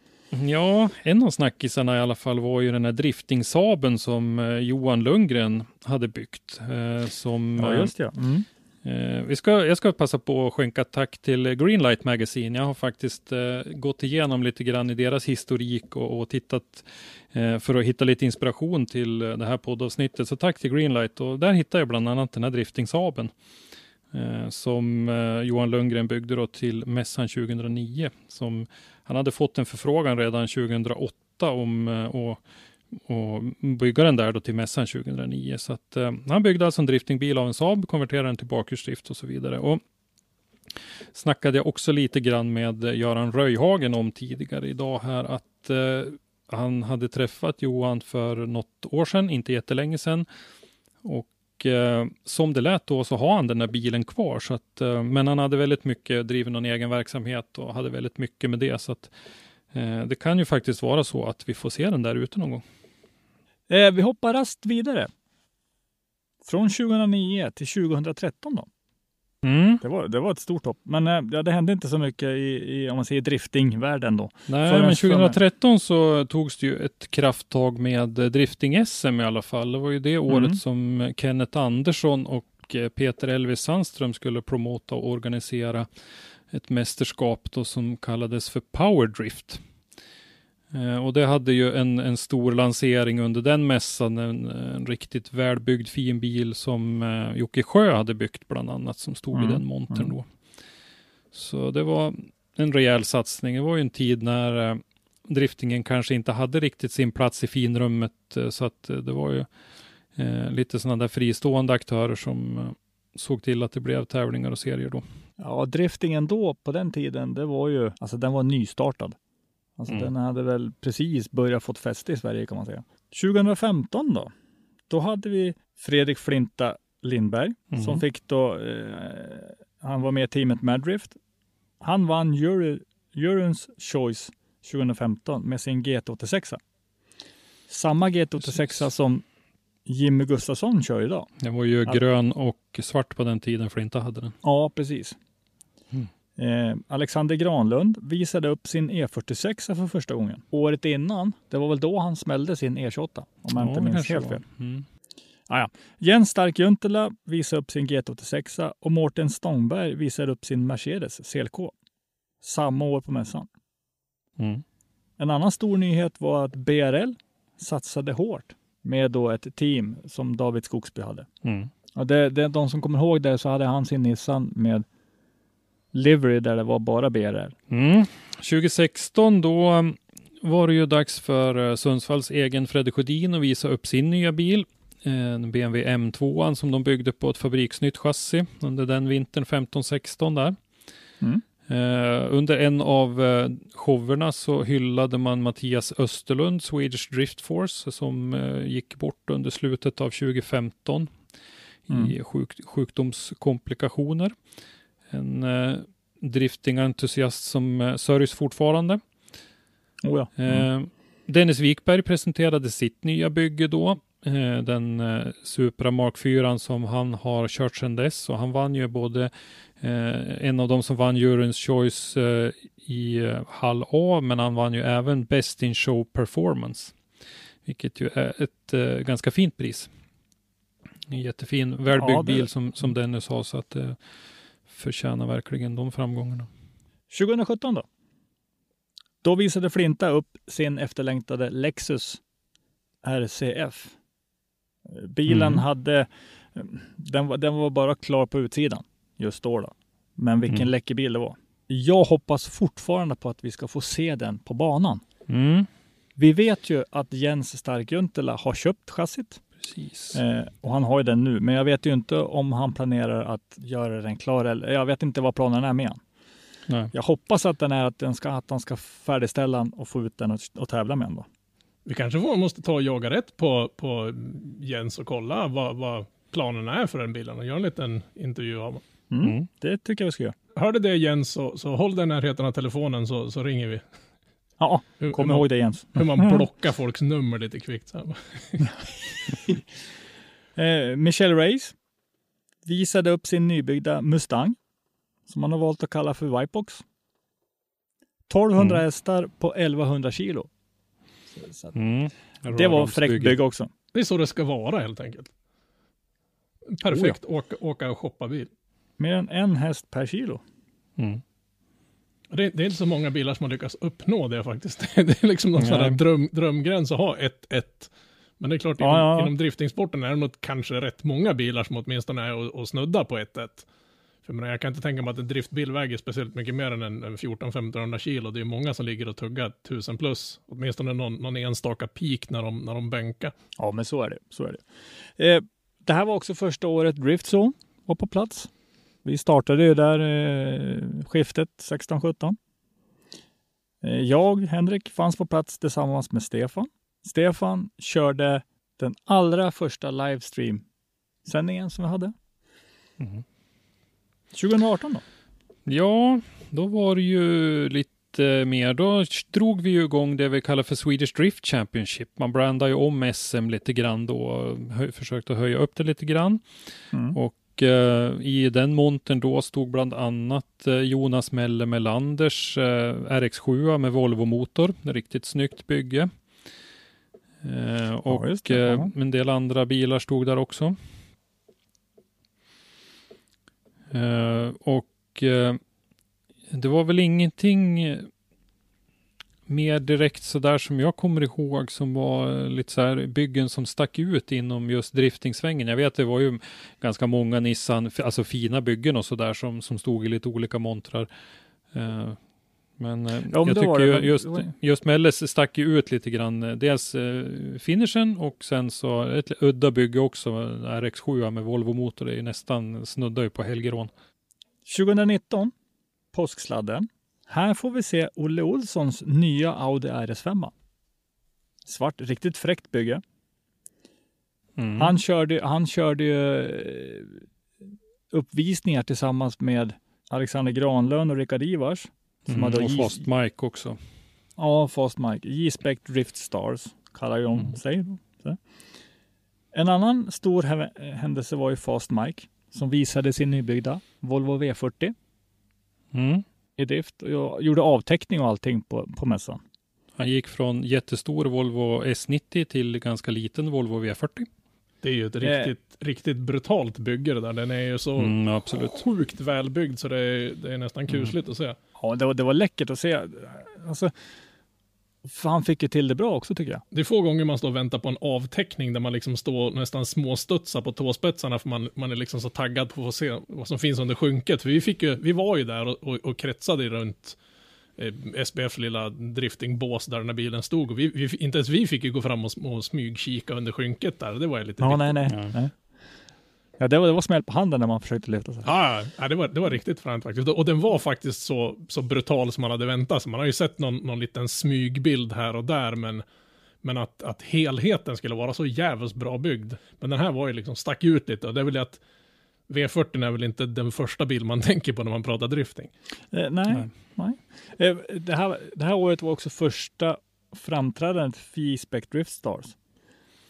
Ja, en av snackisarna i alla fall var ju den här driftingsaben som eh, Johan Lundgren hade byggt. Eh, som, Ja, just det. Mm eh, vi ska, jag ska passa på att skänka tack till Greenlight Magazine. Jag har faktiskt eh, gått igenom lite grann i deras historik och, och tittat eh, för att hitta lite inspiration till eh, det här poddavsnittet. Så tack till Greenlight och där hittar jag bland annat den här driftingsaben. Eh, som eh, Johan Lundgren byggde då till mässan 2009. Som han hade fått en förfrågan redan 2008 om eh, att och bygga den där då till mässan 2009. Så att, eh, han byggde alltså en driftingbil av en Saab, konverterade den till bakhjulsdrift och så vidare. Och snackade jag också lite grann med eh, Göran Röjhagen om tidigare idag här att eh, han hade träffat Johan för något år sedan, inte jättelänge sedan. Och eh, som det lät då så har han den där bilen kvar. Så att, eh, men han hade väldigt mycket, drivit någon egen verksamhet och hade väldigt mycket med det. Så att, eh, det kan ju faktiskt vara så att vi får se den där ute någon gång. Eh, vi hoppar rast vidare. Från 2009 till 2013 då. Mm. Det var, det var ett stort hopp. Men eh, ja, det hände inte så mycket i, i om man säger driftingvärlden då. Nej, Förrän- men 2013 så togs det ju ett krafttag med eh, drifting-SM i alla fall. Det var ju det året Mm. som Kenneth Andersson och eh, Peter Elvis Sandström skulle promota och organisera ett mästerskap då som kallades för Power Drift. Eh, Och det hade ju en, en stor lansering under den mässan, en, en riktigt välbyggd fin bil som eh, Jocke Sjö hade byggt bland annat, som stod Mm, i den montern mm. då. Så det var en rejäl satsning. Det var ju en tid när eh, driftingen kanske inte hade riktigt sin plats i finrummet, eh, så att eh, det var ju eh, lite sådana där fristående aktörer som eh, såg till att det blev tävlingar och serier då. Ja, driftingen då på den tiden, det var ju, alltså den var nystartad. Alltså Mm. den hade väl precis börjat fått fäste i Sverige kan man säga. 2015 då, då hade vi Fredrik Flinta Lindberg Mhm. som fick då, eh, han var med i teamet Madrift. Han vann jury, juryns choice 2015 med sin GT86. Samma GT86 Precis. som Jimmy Gustafsson kör idag. Det var ju Ja. grön och svart på den tiden för inte hade den. Ja, precis. Eh, Alexander Granlund visade upp sin E46 för första gången. Året innan, det var väl då han smällde sin E28, om jag inte det minns helt fel. Mm. Jens Stark Juntela visade upp sin GT86 och Mårten Stångberg visade upp sin Mercedes CLK. Samma år på mässan. Mm. En annan stor nyhet var att BRL satsade hårt med då ett team som David Skogsby hade. Mm. Ja, det, det, de som kommer ihåg det så hade han sin Nissan med livery där det var bara BRL. Mm. 2016 då var det ju dags för eh, Sundsvalls egen Fredde Sjödin att visa upp sin nya bil. Eh, En BMW M2 som de byggde på ett fabriksnytt chassi under den vintern 15-16 där. Mm. Eh, under en av eh, showerna så hyllade man Mattias Österlund, Swedish Drift Force, som gick bort under slutet av 2015 i Mm. sjuk, sjukdomskomplikationer. En eh, driftingentusiast som eh, sörjs fortfarande. Oh ja. Mm. Eh, Dennis Wikberg presenterade sitt nya bygge då. Eh, den eh, Supra Mark 4 som han har kört sedan dess. Och han vann ju både eh, en av de som vann Juryns Choice eh, i eh, Hall A, men han vann ju även Best in Show Performance. Vilket ju är ett eh, ganska fint pris. En jättefin, välbyggd Ja, bil som, som Dennis sa, så att det förtjänar verkligen de framgångarna. 2017 då? Då visade Flinta upp sin efterlängtade Lexus RCF. Bilen Mm. hade, den var, den var bara klar på utsidan just då. då. Men vilken Mm. läcker bil det var. Jag hoppas fortfarande på att vi ska få se den på banan. Mm, Vi vet ju att Jens Stark Juntela har köpt chassit precis. eh, och han har ju den nu. Men jag vet ju inte om han planerar att göra den klar eller jag vet inte vad planen är med han. Nej. Jag hoppas att den är att, den ska, att han ska färdigställa den och få ut den och, och tävla med den. Då. Vi kanske får, måste ta och jaga rätt på, på Jens och kolla vad, vad planerna är för den bilen och göra en liten intervju av honom. Mm. Mm. Det tycker jag vi ska göra. Hörde det Jens så, så håll den närheten av telefonen så, så ringer vi. Ja, Hur, kom hur, ihåg man, det Jens. hur man [LAUGHS] blockar folks nummer lite kvickt. Så här. [LAUGHS] Eh, Michelle Reyes visade upp sin nybyggda Mustang som han har valt att kalla för Whitebox. 1200 Mm. hästar på 1100 kilo. Så, så att, Mm. det var fräckt bygge också. Det är så det ska vara helt enkelt. Perfekt åka, åka och shoppa bil. Mer än en häst per kilo. Mm. Det, det är inte så många bilar som har lyckats uppnå det faktiskt. [LAUGHS] Det är liksom någon sån här Nej. dröm, drömgräns att ha ett, ett. Men det är klart, Ja, inom, ja. inom driftingsporten är det nog kanske rätt många bilar som åtminstone är och, och snudda på ett ett. För jag, menar, jag kan inte tänka mig att en driftbil väger speciellt mycket mer än en, en 14-1500 kilo. Det är många som ligger och tuggar 1000 plus. Åtminstone någon, någon enstaka peak när de, när de bänkar. Ja, men så är det. Så är det. Eh, det här var också första året Driftzone var på plats. Vi startade ju där eh, skiftet 16-17. Eh, jag, Henrik, fanns på plats tillsammans med Stefan. Stefan körde den allra första livestream-sändningen som vi hade. Mhm. 2018 då? Ja, då var det ju lite mer, då drog vi ju igång det vi kallar för Swedish Drift Championship. Man brandar ju om SM lite grann då, försökte höja upp det lite grann. Mm. Och eh, i den montern då stod bland annat eh, Jonas Melle Melanders eh, RX7 med Volvo-motor, riktigt snyggt bygge. Eh, och just det, ja. en del andra bilar stod där också. Och det var väl ingenting mer direkt sådär som jag kommer ihåg som var lite så här byggen som stack ut inom just driftingsvängen. Jag vet det var ju ganska många Nissan, alltså fina byggen och sådär som, som stod i lite olika montrar. Eh, men eh, Ja, jag tycker ju just, just Melles stack ju ut lite grann. eh, Dels eh, finishen och sen så ett udda bygge också. RX7 med Volvo motor det är ju nästan snuddar ju på helgerån. 2019, påsksladden. Här får vi se Olle Olssons nya Audi RS5. Svart, riktigt fräckt bygge. Mm. Han körde, han körde ju eh, uppvisningar tillsammans med Alexander Granlund och Rickard Ivars. Som Mm, hade och Fast Mike också. Ja, Fast Mike. J-Spec Drift Stars kallar de Mm. sig. Så. En annan stor hä- händelse var ju Fast Mike som visade sin nybyggda Volvo V40 Mm. I drift. Och jag gjorde avteckning och allting på, på mässan. Han gick från jättestor Volvo S90 till ganska liten Volvo V40. Det är ju ett Eh. riktigt, riktigt brutalt bygge det där. Den är ju så Mm, absolut. sjukt välbyggd så det är, det är nästan kusligt att se. Ja, det var, det var läckert att se. Alltså, för han fick ju till det bra också tycker jag. Det är få gånger man står och väntar på en avtäckning där man liksom står nästan småstudsar på tåspetsarna för man, man är liksom så taggad på att få se vad som finns under skynket. För vi, fick ju, vi var ju där och, och, och kretsade runt eh, SBF lilla driftingbås där den här bilen stod. Och vi, vi, inte ens vi fick ju gå fram och, och smygkika under skynket där. Det var ju lite Ja, nej, nej. Ja. nej. Ja, det var, det var smäll på handen när man försökte lyfta sig. Ja, ja, det var, det var riktigt fränt faktiskt. Och den var faktiskt så, så brutal som man hade väntat sig. Man har ju sett någon, någon liten smygbild här och där, men, men att, att helheten skulle vara så jävligt bra byggd. Men den här var ju liksom stack ut lite och det är väl att V40 är väl inte den första bil man [LAUGHS] tänker på när man pratar drifting. Eh, nej. nej. Eh, det, här, det här året var också första framträdandet för J-Spec Drift Stars.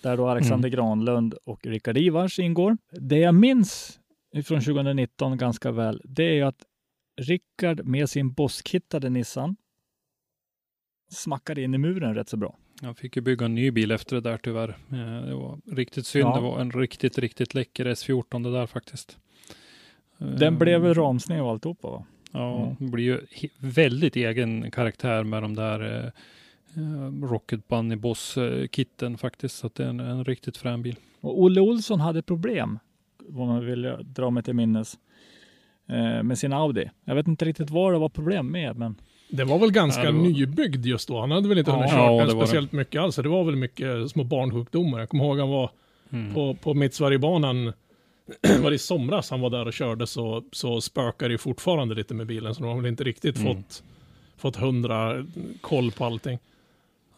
Där då Alexander Granlund och Rickard Ivars ingår. Det jag minns från 2019 ganska väl, det är att Rickard med sin Bosk-hittade Nissan smackade in i muren rätt så bra. Jag fick ju bygga en ny bil efter det där tyvärr. Eh, Det var riktigt synd. Ja. Det var en riktigt, riktigt läcker S14 det där faktiskt. Den blev väl ramsned och alltihopa va? Ja, Mm. blir ju väldigt egen karaktär med de där eh, Rocket Bunny Boss-kitten faktiskt. Så att det är en, en riktigt frän bil. Och Olle Olsson hade problem, vad man vill dra mig till minnes, eh, med sin Audi. Jag vet inte riktigt vad det var problem med, men Det var väl ganska Ja, var- nybyggd just då. Han hade väl inte Ja. hunnit Ja, köra den det var det. speciellt mycket alls. så Det var väl mycket små barnsjukdomar. Jag kommer ihåg han var Mm. på, på Mittsverigebanan [CLEARS THROAT] var det i somras han var där och körde så, så spökar det ju fortfarande lite med bilen. Så de har väl inte riktigt Mm. fått, fått hundra koll på allting.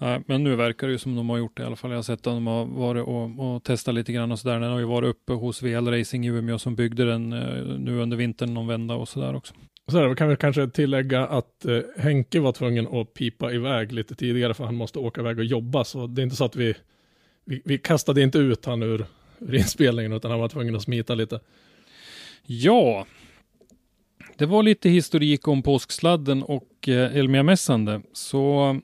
Nej, men nu verkar det ju som de har gjort det i alla fall. Jag har sett att de har varit och, och testat lite grann och sådär. Den har ju varit uppe hos VL Racing i Umeå som byggde den eh, nu under vintern någon vända och sådär också. Så där, kan vi kanske tillägga att eh, Henke var tvungen att pipa iväg lite tidigare för han måste åka iväg och jobba. Så det är inte så att vi, vi, vi kastade inte ut han ur, ur inspelningen utan han var tvungen att smita lite. Ja, det var lite historik om påsksladden och eh, Elmia-mässande. Så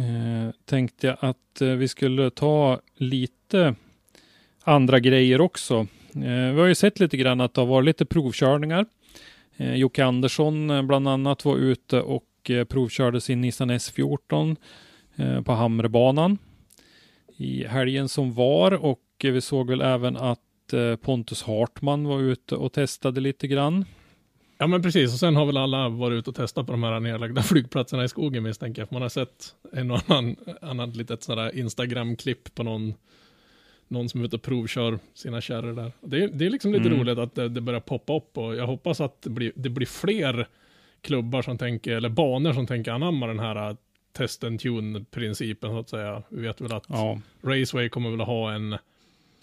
eh, tänkte jag att eh, vi skulle ta lite andra grejer också. Eh, vi har ju sett lite grann att det har varit lite provkörningar. Eh, Jocke Andersson eh, bland annat var ute och eh, provkörde sin Nissan S14 eh, på Hamrebanan i helgen som var och vi såg väl även att Pontus Hartman var ute och testade lite grann. Ja men precis, och sen har väl alla varit ute och testat på de här nedlagda [LAUGHS] flygplatserna i skogen misstänker jag. För man har sett en och annan, annan litet sådär Instagram-klipp på någon, någon som är ute och provkör sina kärror där. Det, är- det är liksom lite Mm. roligt att det, det börjar poppa upp och jag hoppas att det blir, det blir fler klubbar som tänker, eller banor som tänker anamma den här äh, test and tune-principen så att säga. Vi vet väl att Ja, Raceway kommer väl ha en,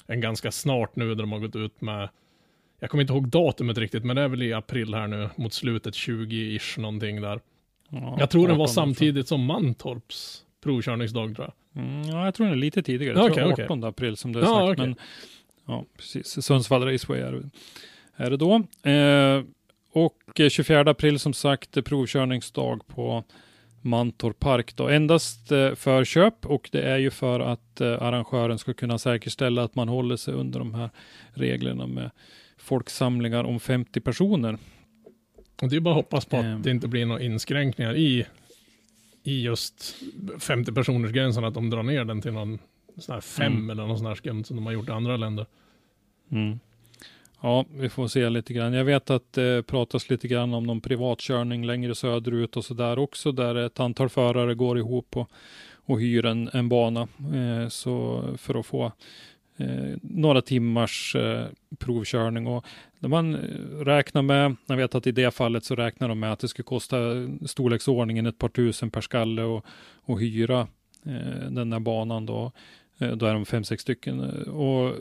en ganska snart nu där de har gått ut med, jag kommer inte ihåg datumet riktigt, men det är väl i april här nu, mot slutet 20-ish någonting där. Ja, Jag tror den var 18 samtidigt som Mantorps provkörningsdag tror jag. Mm, ja, jag tror den är lite tidigare. Jag Okej, tror okej. 18 april som du Ja, har sagt. okej. Men, ja, precis. Sundsvall Raceway är är det då. Eh, och eh, 24 april som sagt, provkörningsdag på Mantorp Park. Då. Endast eh, förköp och det är ju för att eh, arrangören ska kunna säkerställa att man håller sig under de här reglerna med folksamlingar om 50 personer. Och det är bara att hoppas på att Ehm. det inte blir några inskränkningar i, i just 50 personers gränsen, att de drar ner den till någon sån här fem Mm. eller någon sån här skumt som de har gjort i andra länder. Mm. Ja, vi får se lite grann. Jag vet att det pratas lite grann om någon privatkörning längre söderut och så där också, där ett antal förare går ihop och, och hyr en, en bana eh, så för att få eh, några timmars eh, provkörning. Och när man eh, räknar med, jag vet att i det fallet så räknar de med att det skulle kosta storleksordningen ett par tusen per skalle och, och hyra eh, den där banan då. Eh, då är de fem, sex stycken. Eh, och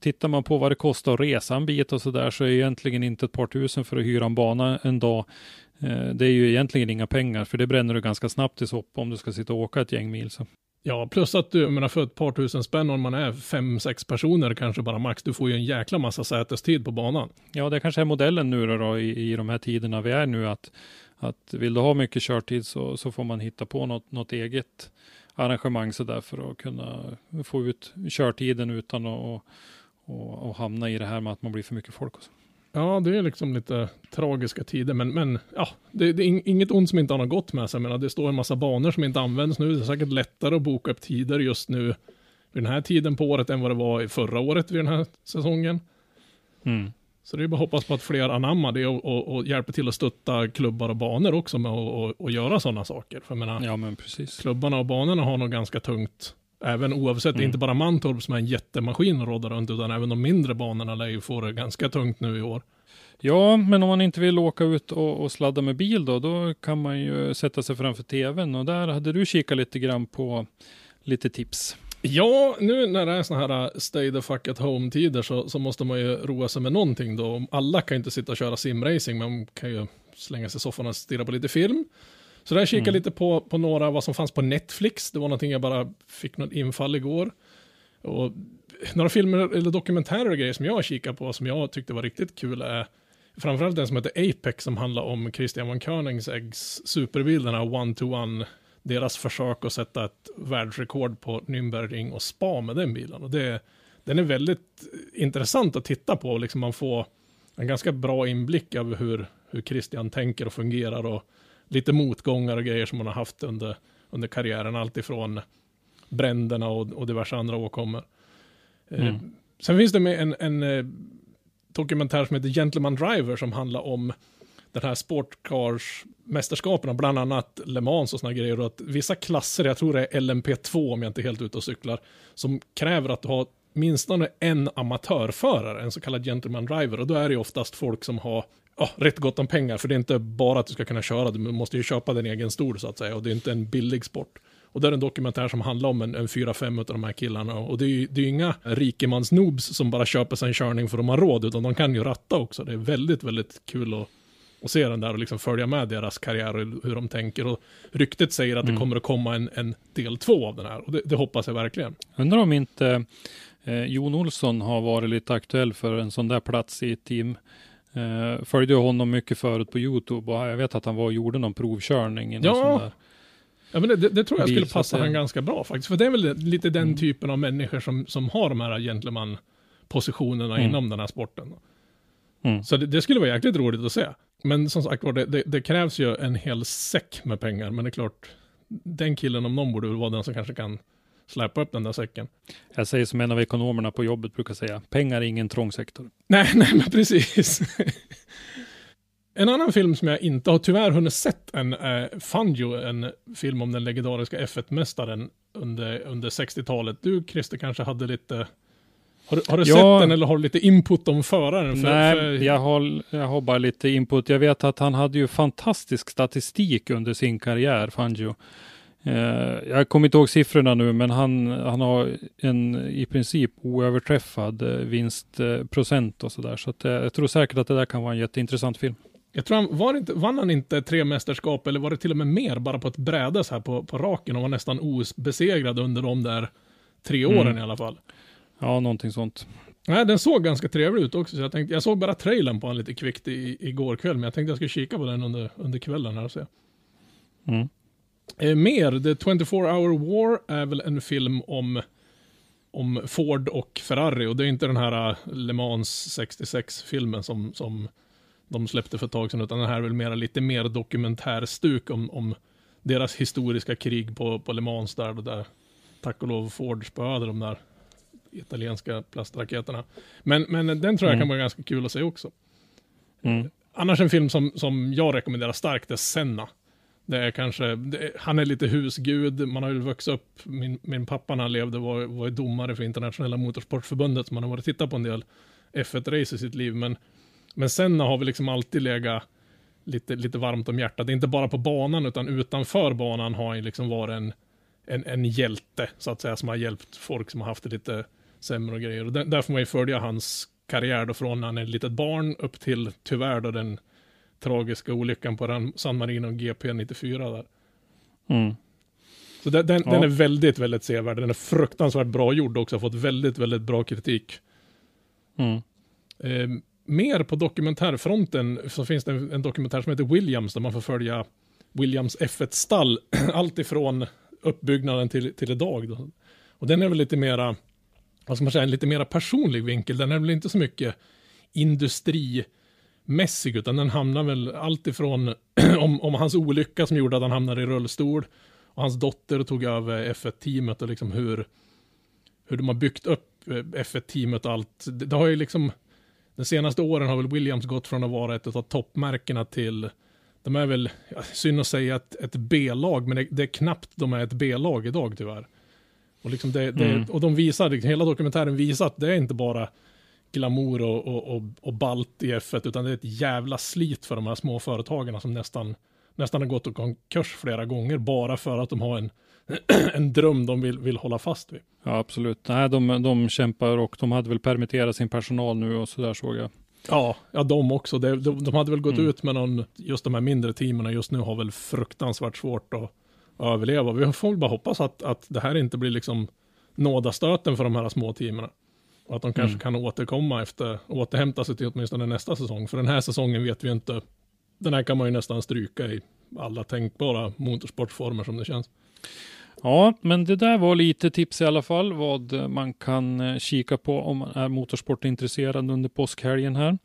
tittar man på vad det kostar att resa en bit och så där så är egentligen inte ett par tusen för att hyra en bana en dag. Eh, det är ju egentligen inga pengar för det bränner du ganska snabbt i soppa om du ska sitta och åka ett gäng mil. Så. Ja, plus att du, jag menar för ett par tusen spänn om man är fem, sex personer kanske bara max, du får ju en jäkla massa sätestid på banan. Ja, det kanske är modellen nu då, då i, i de här tiderna vi är nu att, att vill du ha mycket körtid så, så får man hitta på något, något eget arrangemang så där för att kunna få ut körtiden utan att och, och, och hamna i det här med att man blir för mycket folk. Och så. Ja, det är liksom lite tragiska tider, men, men ja, det, det är ing- inget ont som inte har något gott med sig. Jag menar, det står en massa banor som inte används nu. Det är säkert lättare att boka upp tider just nu vid den här tiden på året än vad det var i förra året vid den här säsongen. Mm. Så det är bara att hoppas på att fler anammar det och, och, och hjälper till att stötta klubbar och banor också med att och, och göra sådana saker. För jag menar, Ja, men precis. klubbarna och banorna har nog ganska tungt. Även oavsett, det är Mm. inte bara Mantorp som är en jättemaskin att råda runt, utan även de mindre banorna lär ju få det ganska tungt nu i år. Ja, men om man inte vill åka ut och, och sladda med bil då, då kan man ju sätta sig framför tvn och där hade du kikat lite grann på lite tips. Ja, nu när det är såna här uh, stay the fuck at home-tider så, så måste man ju roa sig med någonting då. Alla kan ju inte sitta och köra simracing, men man kan ju slänga sig i soffan och stirra på lite film. Så där kikade jag lite på, på några, vad som fanns på Netflix. Det var någonting jag bara fick något infall igår. Och några filmer eller dokumentärer och grejer som jag har kikat på som jag tyckte var riktigt kul är framförallt den som heter Apex som handlar om Christian von Koenigseggs här one-to-one, deras försök att sätta ett världsrekord på Nürnbergring och spa med den bilen. Och det, den är väldigt intressant att titta på liksom man får en ganska bra inblick över hur, hur Christian tänker och fungerar och lite motgångar och grejer som man har haft under, under karriären, allt ifrån bränderna och, och diverse andra åkommor. Eh, Mm. Sen finns det med en, en eh, dokumentär som heter Gentleman Driver som handlar om den här sportcars-mästerskapen, bland annat Le Mans och såna grejer. Och att vissa klasser, jag tror det är LMP2 om jag inte är helt ute och cyklar, som kräver att du har minstone en amatörförare, en så kallad gentleman driver. Och då är det ju oftast folk som har ja, rätt gott om pengar, för det är inte bara att du ska kunna köra, du måste ju köpa din egen stol så att säga, och det är inte en billig sport. Och det är en dokumentär som handlar om en, en fyra, fem av de här killarna. Och det är ju det är inga rikemansnoobs som bara köper sig en körning för de har råd, utan de kan ju ratta också. Det är väldigt, väldigt kul att, att se den där och liksom följa med deras karriär och hur de tänker. Och ryktet säger att det kommer att komma en, en del två av den här. Och det, det hoppas jag verkligen. Undrar om inte eh, Jon Olsson har varit lite aktuell för en sån där plats i ett team. Eh, följde honom mycket förut på YouTube och jag vet att han var och gjorde någon provkörning. i någon Ja. där. Ja, men det, det, tror jag skulle passa det- han ganska bra faktiskt. För det är väl lite den typen av människor som, som har de här gentleman-positionerna Mm. inom den här sporten. Mm. Så det, det skulle vara jäkligt roligt att se. Men som sagt var, det, det, det krävs ju en hel säck med pengar. Men det är klart, den killen om någon borde väl vara den som kanske kan släppa upp den där säcken. Jag säger som en av ekonomerna på jobbet brukar säga, pengar är ingen trång sektor. [LAUGHS] Nej, nej men precis. [LAUGHS] en annan film som jag inte har tyvärr hunnit sett än är Fangio, en film om den legendariska F1-mästaren under, under 60-talet. Du Christer kanske hade lite... Har, du- har du Ja. sett den eller har du lite input om föraren? För, Nej, för, Jag, har, jag har bara lite input. Jag vet att han hade ju fantastisk statistik under sin karriär, Fangio. Eh, jag kommer inte ihåg siffrorna nu, men han, han har en i princip oöverträffad eh, vinstprocent och sådär. Så att, eh, jag tror säkert att det där kan vara en jätteintressant film. Jag tror han, var inte, vann han inte tre mästerskap eller var det till och med mer bara på ett bräde så här på, på raken och var nästan obesegrad under de där tre åren Mm. i alla fall. Ja, någonting sånt. Nej, den såg ganska trevlig ut också. Så jag, tänkte, jag såg bara trailern på den lite kvickt i, igår kväll, men jag tänkte jag skulle kika på den under, under kvällen här och se. Mm. Eh, mer, The 24 Hour War är väl en film om, om Ford och Ferrari och det är inte den här eh, Le Mans 66-filmen som, som de släppte för ett tag sedan, utan den här är väl mera, lite mer dokumentärstuk om, om deras historiska krig på, på Le Mans där, och där tack och lov Ford spöade de där italienska plastraketerna. Men, men den tror jag Mm. kan vara ganska kul att se också. Mm. Annars en film som, som jag rekommenderar starkt är Senna. Det är kanske, det han är lite husgud, man har ju vuxit upp, min, min pappa när han levde var, var domare för internationella motorsportförbundet, så man har varit och tittat på en del F1-race i sitt liv, men, men sen har vi liksom alltid legat lite, lite varmt om hjärtat, inte bara på banan, utan utanför banan har han ju liksom varit en, en, en hjälte, så att säga, som har hjälpt folk som har haft det lite sämre och grejer. Och där, där får man ju följa hans karriär då från när han är ett litet barn upp till, tyvärr då, den tragiska olyckan på Ran- San Marino GP 94 där. Mm. Så den, den, Ja. den är väldigt, väldigt sevärd. Den är fruktansvärt bra gjord också, har fått väldigt, väldigt bra kritik. Mm. Eh, mer på dokumentärfronten så finns det en, en dokumentär som heter Williams där man får följa Williams F1-stall, [CLEARS THROAT] allt ifrån uppbyggnaden till, till idag. Då. Och den är väl lite mera, vad ska man säga, en lite mera personlig vinkel. Den är väl inte så mycket industrimässig, utan den hamnar väl allt ifrån [CLEARS THROAT] om, om hans olycka som gjorde att han hamnade i rullstol och hans dotter tog över F1-teamet och liksom hur, hur de har byggt upp eh, F1-teamet och allt. Det, det har ju liksom, de senaste åren har väl Williams gått från att vara ett av toppmärkena till, de är väl, ja, synd att säga ett, ett B-lag, men det, det är knappt de är ett B-lag idag tyvärr. Och, liksom det, det, Mm. och de visar, hela dokumentären visar att det är inte bara glamour och, och, och, och balt i F1, utan det är ett jävla slit för de här små företagen som nästan, nästan har gått i konkurs flera gånger bara för att de har en, [CLEARS THROAT] en dröm de vill, vill hålla fast vid. Ja, absolut. Nej, de, de kämpar och de hade väl permitterat sin personal nu och så där såg jag. Ja, ja de också. De, de, de hade väl gått Mm. ut med någon, just de här mindre teamen just nu har väl fruktansvärt svårt att, att överleva. Vi får väl bara hoppas att, att det här inte blir liksom nådastöten för de här små teamen. Och att de kanske Mm. kan återkomma efter, återhämta sig till åtminstone nästa säsong. För den här säsongen vet vi inte, den här kan man ju nästan stryka i alla tänkbara motorsportformer som det känns. Ja, men det där var lite tips i alla fall vad man kan eh, kika på om man är motorsportintresserad under påskhelgen här.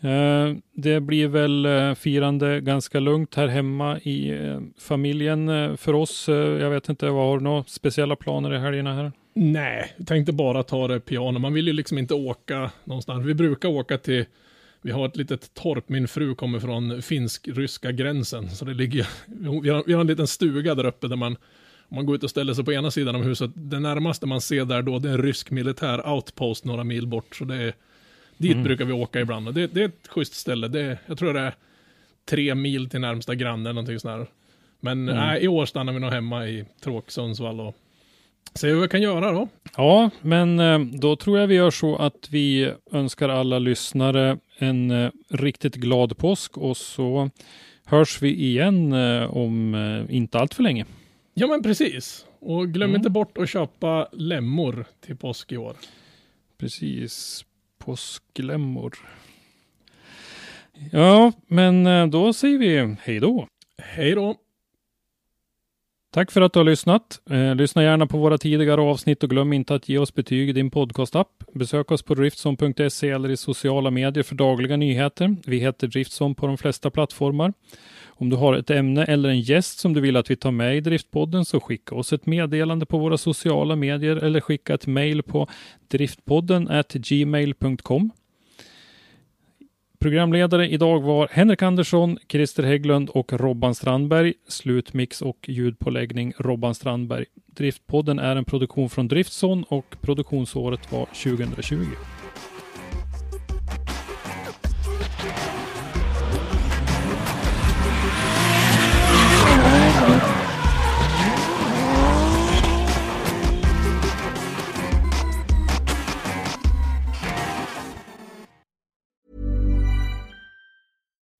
Eh, det blir väl eh, firande ganska lugnt här hemma i eh, familjen för oss. Jag vet inte, vad har du några speciella planer i helgerna här? Nej, jag tänkte bara ta det piano. Man vill ju liksom inte åka någonstans. Vi brukar åka till, vi har ett litet torp, min fru kommer från finsk-ryska gränsen. Så det ligger, [LAUGHS] vi har, vi har en liten stuga där uppe där man, om man går ut och ställer sig på ena sidan av huset, det närmaste man ser där då, det är en rysk militär outpost några mil bort. Så det är, dit Mm. brukar vi åka ibland. Och det, det är ett schysst ställe. Det, jag tror det är tre mil till närmsta granne eller någonting sånt där. Men Mm. nej, i år stannar vi nog hemma i Tråk, Sundsvall och ser vad vi kan göra då. Ja, men eh, då tror jag vi gör så att vi önskar alla lyssnare en eh, riktigt glad påsk och så hörs vi igen eh, om inte allt för länge. Ja men precis. Och glöm Mm. inte bort att köpa lämmor till påsk i år. Precis, påsklämmor. Ja, men eh, då säger vi hej då. Hej då! Tack för att du har lyssnat. Eh, lyssna gärna på våra tidigare avsnitt och glöm inte att ge oss betyg i din podcastapp. Besök oss på driftson.se eller i sociala medier för dagliga nyheter. Vi heter Driftson på de flesta plattformar. Om du har ett ämne eller en gäst som du vill att vi tar med i Driftpodden så skicka oss ett meddelande på våra sociala medier eller skicka ett mejl på driftpodden gmail.com. Programledare idag var Henrik Andersson, Christer Hägglund och Robban Strandberg. Slutmix och ljudpåläggning Robban Strandberg. Driftpodden är en produktion från Driftson och produktionsåret var 2020.